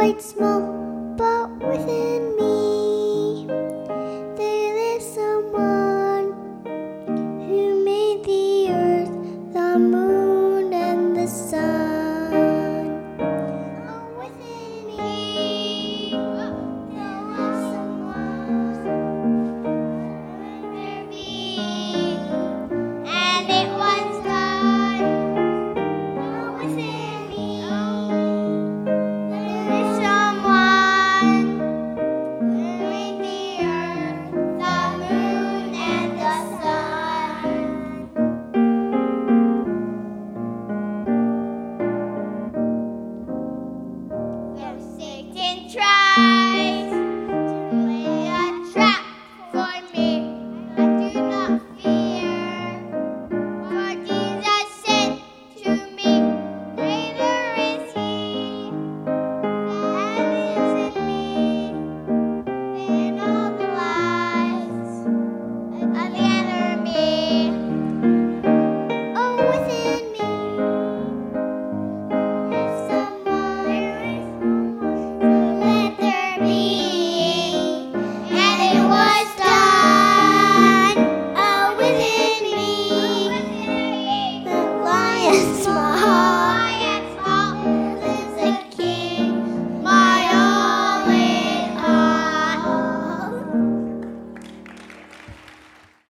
quite small.